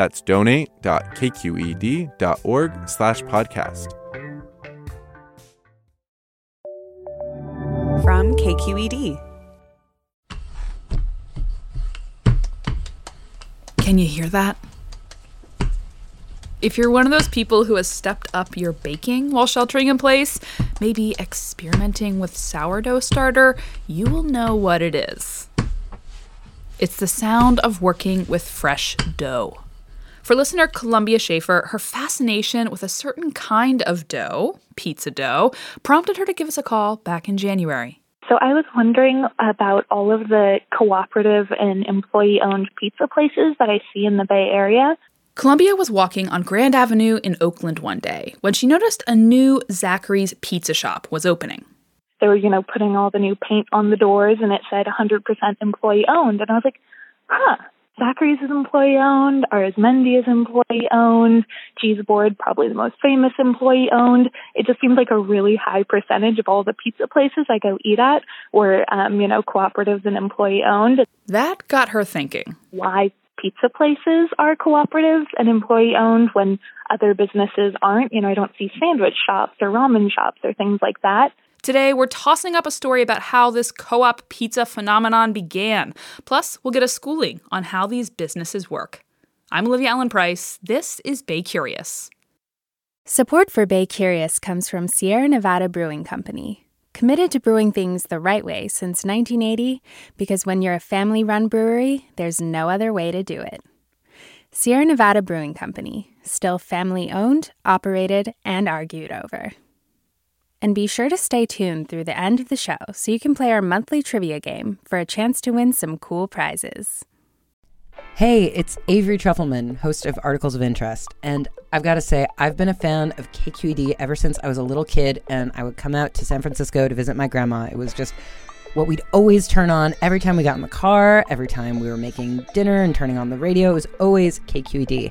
That's donate.kqed.org slash podcast. From KQED. Can you hear that? If you're one of those people who has stepped up your baking while sheltering in place, maybe experimenting with sourdough starter, you will know what it is. It's the sound of working with fresh dough. For listener Columbia Shafer, her fascination with a certain kind of dough, pizza dough, prompted her to give us a call back in January. So I was wondering about all of the cooperative and employee owned pizza places that I see in the Bay Area. Columbia was walking on Grand Avenue in Oakland one day when she noticed a new Zachary's Pizza Shop was opening. They were, you know, putting all the new paint on the doors and it said 100% employee owned. And I was like, huh, Zachary's is employee owned, Arizmendi is employee owned, Cheese Board, probably the most famous employee owned. It just seems like a really high percentage of all the pizza places I go eat at were, um, you know, cooperatives and employee owned. That got her thinking. Why pizza places are cooperatives and employee owned when other businesses aren't. You know, I don't see sandwich shops or ramen shops or things like that. Today, we're tossing up a story about how this co op pizza phenomenon began. Plus, we'll get a schooling on how these businesses work. I'm Olivia Allen Price. This is Bay Curious. Support for Bay Curious comes from Sierra Nevada Brewing Company, committed to brewing things the right way since 1980, because when you're a family run brewery, there's no other way to do it. Sierra Nevada Brewing Company, still family owned, operated, and argued over. And be sure to stay tuned through the end of the show so you can play our monthly trivia game for a chance to win some cool prizes. Hey, it's Avery Trufelman, host of Articles of Interest. And I've got to say, I've been a fan of KQED ever since I was a little kid and I would come out to San Francisco to visit my grandma. It was just what we'd always turn on every time we got in the car, every time we were making dinner and turning on the radio. It was always KQED.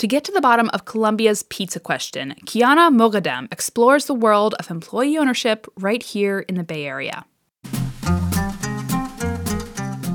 To get to the bottom of Columbia's pizza question, Kyana Moghadam explores the world of employee ownership right here in the Bay Area.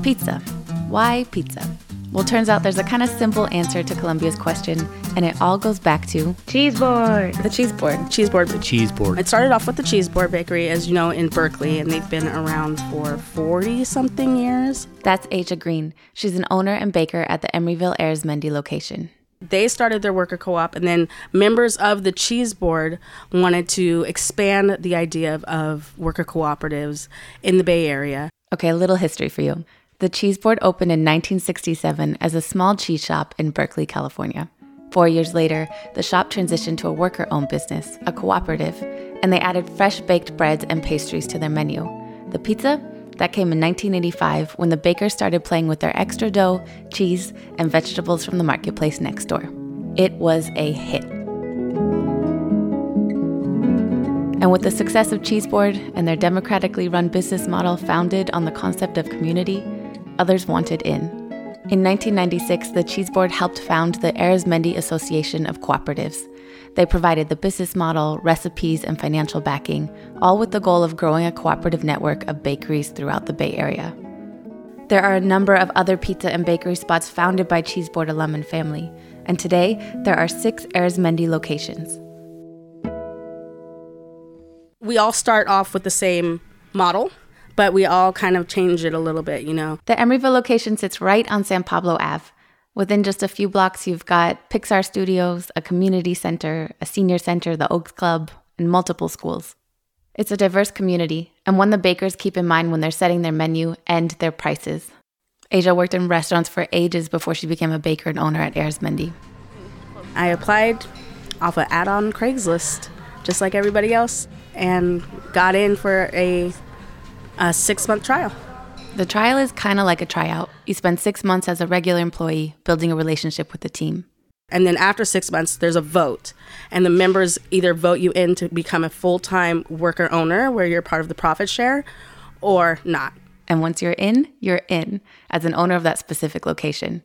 Pizza. Why pizza? Well, turns out there's a kind of simple answer to Columbia's question, and it all goes back to cheese board. The cheese board. Cheese board. The cheese board. It started off with the cheese board bakery, as you know, in Berkeley, and they've been around for 40 something years. That's Aja Green. She's an owner and baker at the Emeryville Arizmendi location. They started their worker co op, and then members of the Cheese Board wanted to expand the idea of, of worker cooperatives in the Bay Area. Okay, a little history for you. The Cheese Board opened in 1967 as a small cheese shop in Berkeley, California. Four years later, the shop transitioned to a worker owned business, a cooperative, and they added fresh baked breads and pastries to their menu. The pizza that came in 1985 when the bakers started playing with their extra dough, cheese, and vegetables from the marketplace next door. It was a hit. And with the success of Cheeseboard and their democratically run business model founded on the concept of community, others wanted in. In 1996, the Cheeseboard helped found the Arizmendi Association of Cooperatives. They provided the business model, recipes, and financial backing, all with the goal of growing a cooperative network of bakeries throughout the Bay Area. There are a number of other pizza and bakery spots founded by Cheeseboard alum and family, and today there are six Arizmendi locations. We all start off with the same model, but we all kind of change it a little bit, you know. The Emeryville location sits right on San Pablo Ave. Within just a few blocks, you've got Pixar Studios, a community center, a senior center, the Oaks Club, and multiple schools. It's a diverse community, and one the bakers keep in mind when they're setting their menu and their prices. Aja worked in restaurants for ages before she became a baker and owner at Arizmendi. I applied off an ad on Craigslist, just like everybody else, and got in for a, a six month trial. The trial is kind of like a tryout. You spend six months as a regular employee building a relationship with the team. And then after six months, there's a vote. And the members either vote you in to become a full time worker owner, where you're part of the profit share, or not. And once you're in, you're in as an owner of that specific location.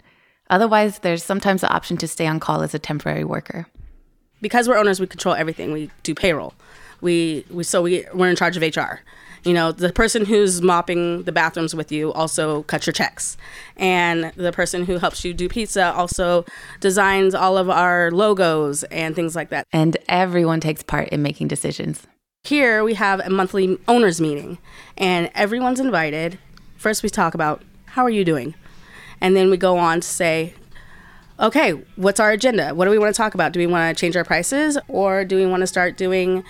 Otherwise, there's sometimes the option to stay on call as a temporary worker. Because we're owners, we control everything. We do payroll. We, we so we we're in charge of HR. You know, the person who's mopping the bathrooms with you also cuts your checks. And the person who helps you do pizza also designs all of our logos and things like that. And everyone takes part in making decisions. Here we have a monthly owners meeting and everyone's invited. First we talk about how are you doing? And then we go on to say, okay, what's our agenda? What do we want to talk about? Do we want to change our prices or do we want to start doing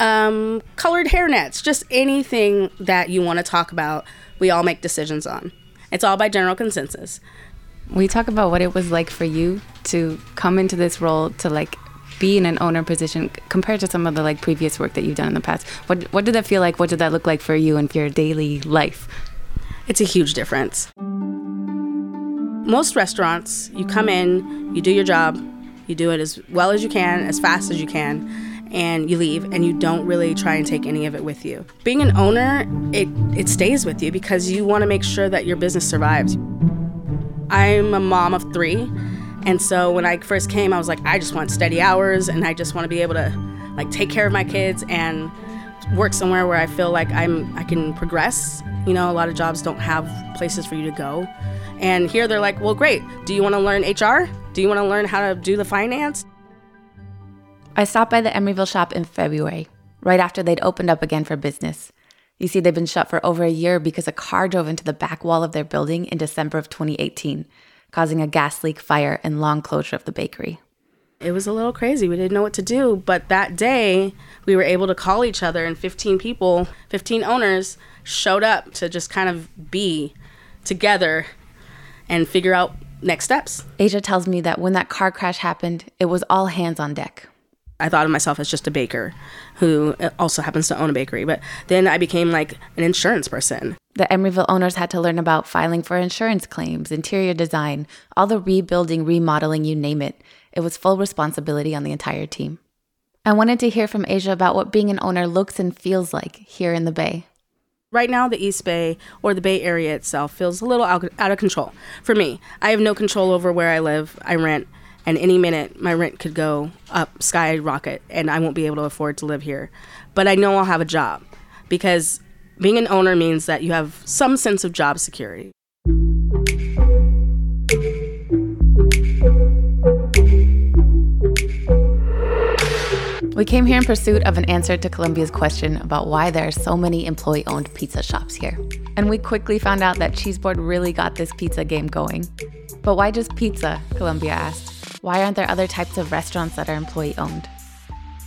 um, colored hairnets? Just anything that you want to talk about, we all make decisions on. It's all by general consensus. We talk about what it was like for you to come into this role to like be in an owner position compared to some of the like previous work that you've done in the past. What what did that feel like? What did that look like for you and for your daily life? It's a huge difference. Most restaurants, you come in, you do your job, you do it as well as you can, as fast as you can, and you leave and you don't really try and take any of it with you. Being an owner, it it stays with you because you want to make sure that your business survives. I'm a mom of 3 and so when I first came, I was like, I just want steady hours and I just want to be able to like take care of my kids and work somewhere where I feel like I'm I can progress. You know, a lot of jobs don't have places for you to go. And here they're like, "Well, great. Do you want to learn HR? Do you want to learn how to do the finance?" I stopped by the Emeryville shop in February, right after they'd opened up again for business. You see, they've been shut for over a year because a car drove into the back wall of their building in December of 2018 causing a gas leak, fire, and long closure of the bakery. It was a little crazy. We didn't know what to do, but that day we were able to call each other, and 15 people, 15 owners, showed up to just kind of be together and figure out next steps. Aja tells me that when that car crash happened, it was all hands on deck. I thought of myself as just a baker who also happens to own a bakery, but then I became like an insurance person. The Emeryville owners had to learn about filing for insurance claims, interior design, all the rebuilding, remodeling, you name it. It was full responsibility on the entire team. I wanted to hear from Aja about what being an owner looks and feels like here in the Bay. Right now, the East Bay or the Bay Area itself feels a little out, out of control. For me, I have no control over where I live. I rent and any minute my rent could go up skyrocket and I won't be able to afford to live here. But I know I'll have a job because being an owner means that you have some sense of job security. We came here in pursuit of an answer to Columbia's question about why there are so many employee owned pizza shops here. And we quickly found out that Cheeseboard really got this pizza game going. But why just pizza? Columbia asked. Why aren't there other types of restaurants that are employee owned?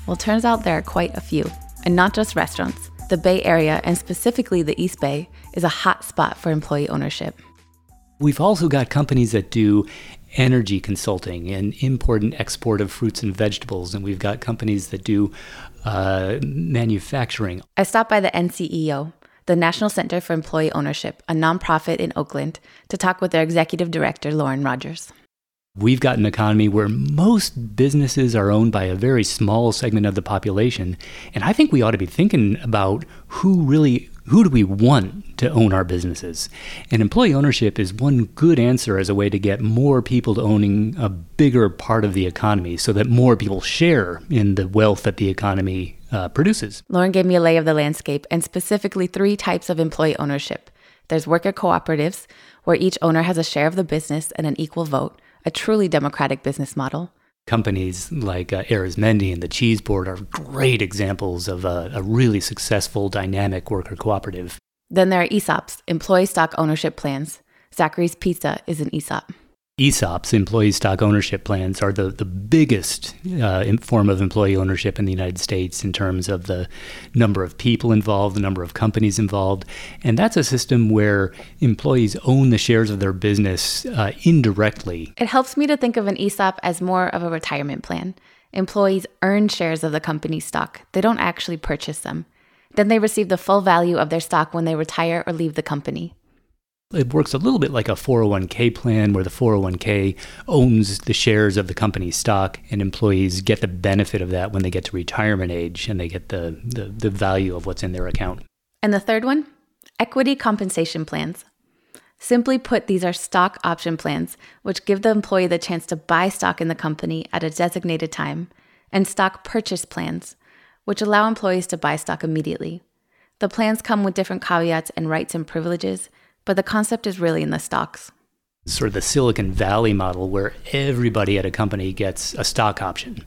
Well, turns out there are quite a few, and not just restaurants. The Bay Area, and specifically the East Bay, is a hot spot for employee ownership. We've also got companies that do energy consulting and import and export of fruits and vegetables, and we've got companies that do uh, manufacturing. I stopped by the NCEO, the National Center for Employee Ownership, a nonprofit in Oakland, to talk with their executive director, Loren Rodgers. We've got an economy where most businesses are owned by a very small segment of the population. And I think we ought to be thinking about who really who do we want to own our businesses? And employee ownership is one good answer as a way to get more people to owning a bigger part of the economy so that more people share in the wealth that the economy uh, produces. Loren gave me a lay of the landscape and specifically three types of employee ownership There's worker cooperatives, where each owner has a share of the business and an equal vote, a truly democratic business model. Companies like uh, Arizmendi and the Cheese Board are great examples of a, a really successful, dynamic worker cooperative. Then there are ESOPs, employee stock ownership plans. Zachary's Pizza is an ESOP. ESOPs, employee stock ownership plans, are the, the biggest uh, form of employee ownership in the United States in terms of the number of people involved, the number of companies involved. And that's a system where employees own the shares of their business uh, indirectly. It helps me to think of an ESOP as more of a retirement plan. Employees earn shares of the company's stock, they don't actually purchase them. Then they receive the full value of their stock when they retire or leave the company. It works a little bit like a 401k plan where the 401k owns the shares of the company's stock and employees get the benefit of that when they get to retirement age and they get the, the, the value of what's in their account. And the third one, equity compensation plans. Simply put, these are stock option plans, which give the employee the chance to buy stock in the company at a designated time, and stock purchase plans, which allow employees to buy stock immediately. The plans come with different caveats and rights and privileges but the concept is really in the stocks. Sort of the Silicon Valley model where everybody at a company gets a stock option.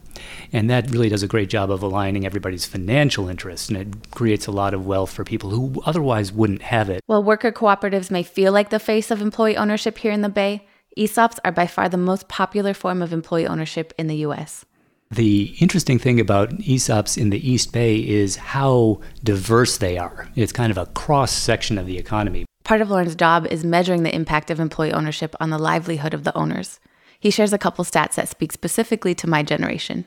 And that really does a great job of aligning everybody's financial interests and it creates a lot of wealth for people who otherwise wouldn't have it. While worker cooperatives may feel like the face of employee ownership here in the Bay, ESOPs are by far the most popular form of employee ownership in the US. The interesting thing about ESOPs in the East Bay is how diverse they are. It's kind of a cross section of the economy. Part of Loren's job is measuring the impact of employee ownership on the livelihood of the owners. He shares a couple stats that speak specifically to my generation.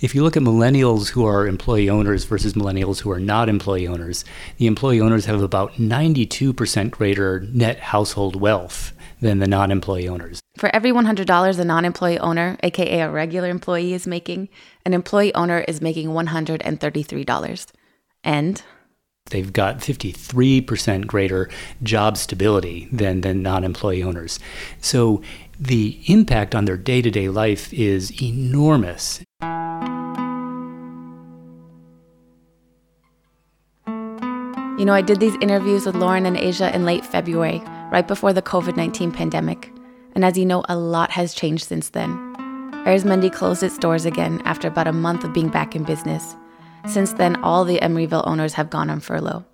If you look at millennials who are employee owners versus millennials who are not employee owners, the employee owners have about 92% greater net household wealth than the non employee owners. For every $100 a non employee owner, aka a regular employee, is making, an employee owner is making $133. And They've got 53% greater job stability than, than non employee owners. So the impact on their day to day life is enormous. You know, I did these interviews with Loren and Aja in late February, right before the COVID 19 pandemic. And as you know, a lot has changed since then. Arizmendi closed its doors again after about a month of being back in business. Since then, all the Emeryville owners have gone on furlough.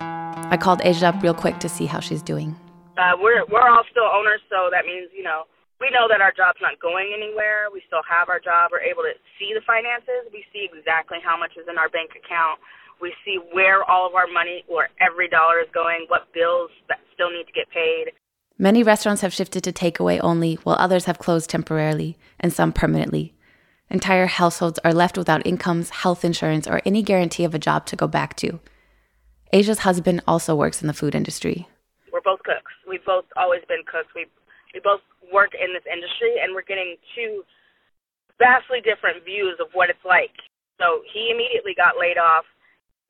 I called Aja up real quick to see how she's doing. Uh, we're we're all still owners, so that means you know we know that our job's not going anywhere. We still have our job. We're able to see the finances. We see exactly how much is in our bank account. We see where all of our money, where every dollar is going, what bills that still need to get paid. Many restaurants have shifted to takeaway only, while others have closed temporarily and some permanently. Entire households are left without incomes, health insurance, or any guarantee of a job to go back to. Aja's husband also works in the food industry. We're both cooks. We've both always been cooks. We we both work in this industry, and we're getting two vastly different views of what it's like. So he immediately got laid off.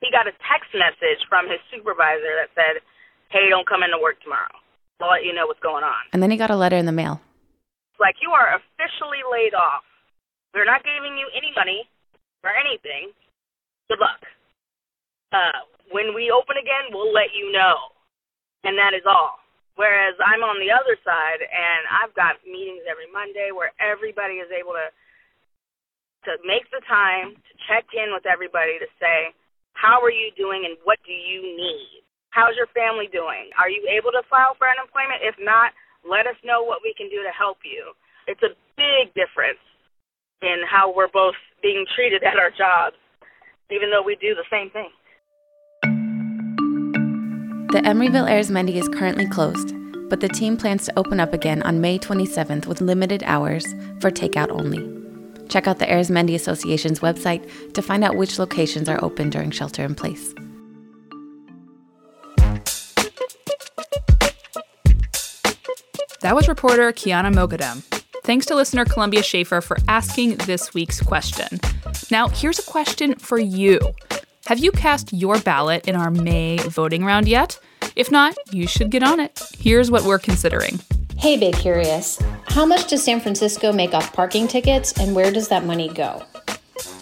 He got a text message from his supervisor that said, "Hey, don't come into work tomorrow. I'll let you know what's going on." And then he got a letter in the mail. Like you are officially laid off we're not giving you any money or anything. Good luck. Uh, when we open again, we'll let you know. And that is all. Whereas I'm on the other side and I've got meetings every Monday where everybody is able to to make the time to check in with everybody to say, how are you doing and what do you need? How's your family doing? Are you able to file for unemployment? If not, let us know what we can do to help you. It's a big difference in how we're both being treated at our jobs, even though we do the same thing. The Emeryville Airs Arizmendi is currently closed, but the team plans to open up again on May 27th with limited hours for takeout only. Check out the Airs Arizmendi Association's website to find out which locations are open during shelter in place. That was reporter Kyana Moghadam. Thanks to listener Columbia Shafer for asking this week's question. Now, here's a question for you Have you cast your ballot in our May voting round yet? If not, you should get on it. Here's what we're considering. Hey, Bay Curious. How much does San Francisco make off parking tickets, and where does that money go?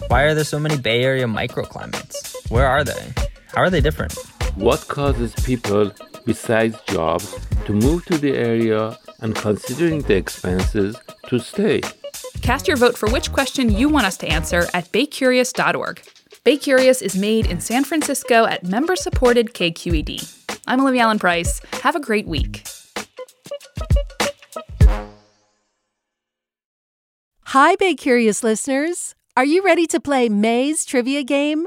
Why are there so many Bay Area microclimates? Where are they? How are they different? What causes people besides jobs to move to the area and considering the expenses to stay. Cast your vote for which question you want us to answer at baycurious.org. Bay Curious is made in San Francisco at member supported KQED. I'm Olivia Allen Price. Have a great week. Hi, Bay Curious listeners. Are you ready to play May's trivia game?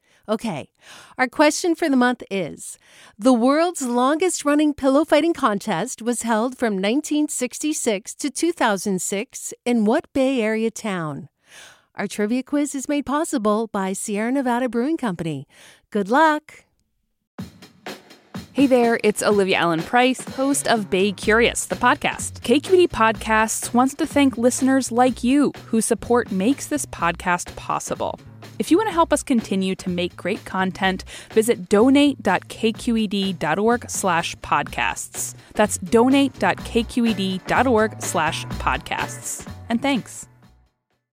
Okay, our question for the month is The world's longest running pillow fighting contest was held from 1966 to 2006 in what Bay Area town? Our trivia quiz is made possible by Sierra Nevada Brewing Company. Good luck! Hey there, it's Olivia Allen Price, host of Bay Curious, the podcast. KQED Podcasts wants to thank listeners like you whose support makes this podcast possible. If you want to help us continue to make great content, visit donate.kqed.org slash podcasts. That's donate.kqed.org slash podcasts. And thanks.